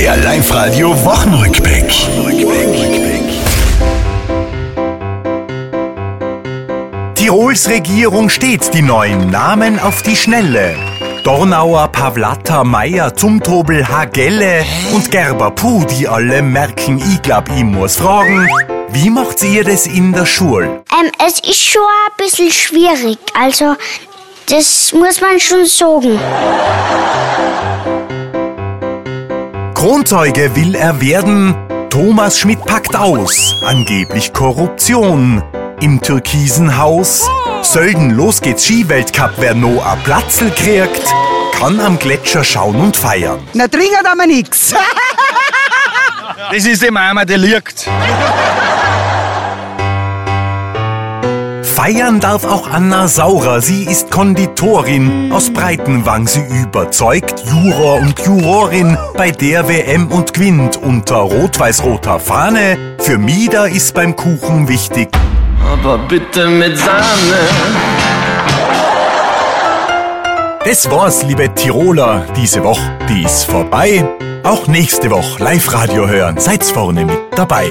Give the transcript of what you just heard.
Der Live-Radio Wochenrückblick. Tirols Regierung steht die neuen Namen auf die Schnelle. Dornauer, Pavlata, Meier, Zumtobel, Hagelle und Gerber, puh, die alle merken, ich glaub, ich muss fragen, wie macht ihr das in der Schule? Ähm, es ist schon ein bisschen schwierig. Also, das muss man schon sagen. Kronzeuge will er werden. Thomas Schmidt packt aus. Angeblich Korruption. Im türkisen Haus. Sölden, los geht's Skiweltcup, wer no a Platzl kriegt. Kann am Gletscher schauen und feiern. Na, trinken aber nix. Das ist die Mama, die liegt. Feiern darf auch Anna Saurer. Sie ist Konditorin. Aus Breitenwang sie überzeugt Juror und Jurorin bei der WM und gewinnt unter rot-weiß-roter Fahne. Für Mieder ist beim Kuchen wichtig. Aber bitte mit Sahne. Das war's, liebe Tiroler. Diese Woche, die ist vorbei. Auch nächste Woche Live-Radio hören. Seid's vorne mit dabei.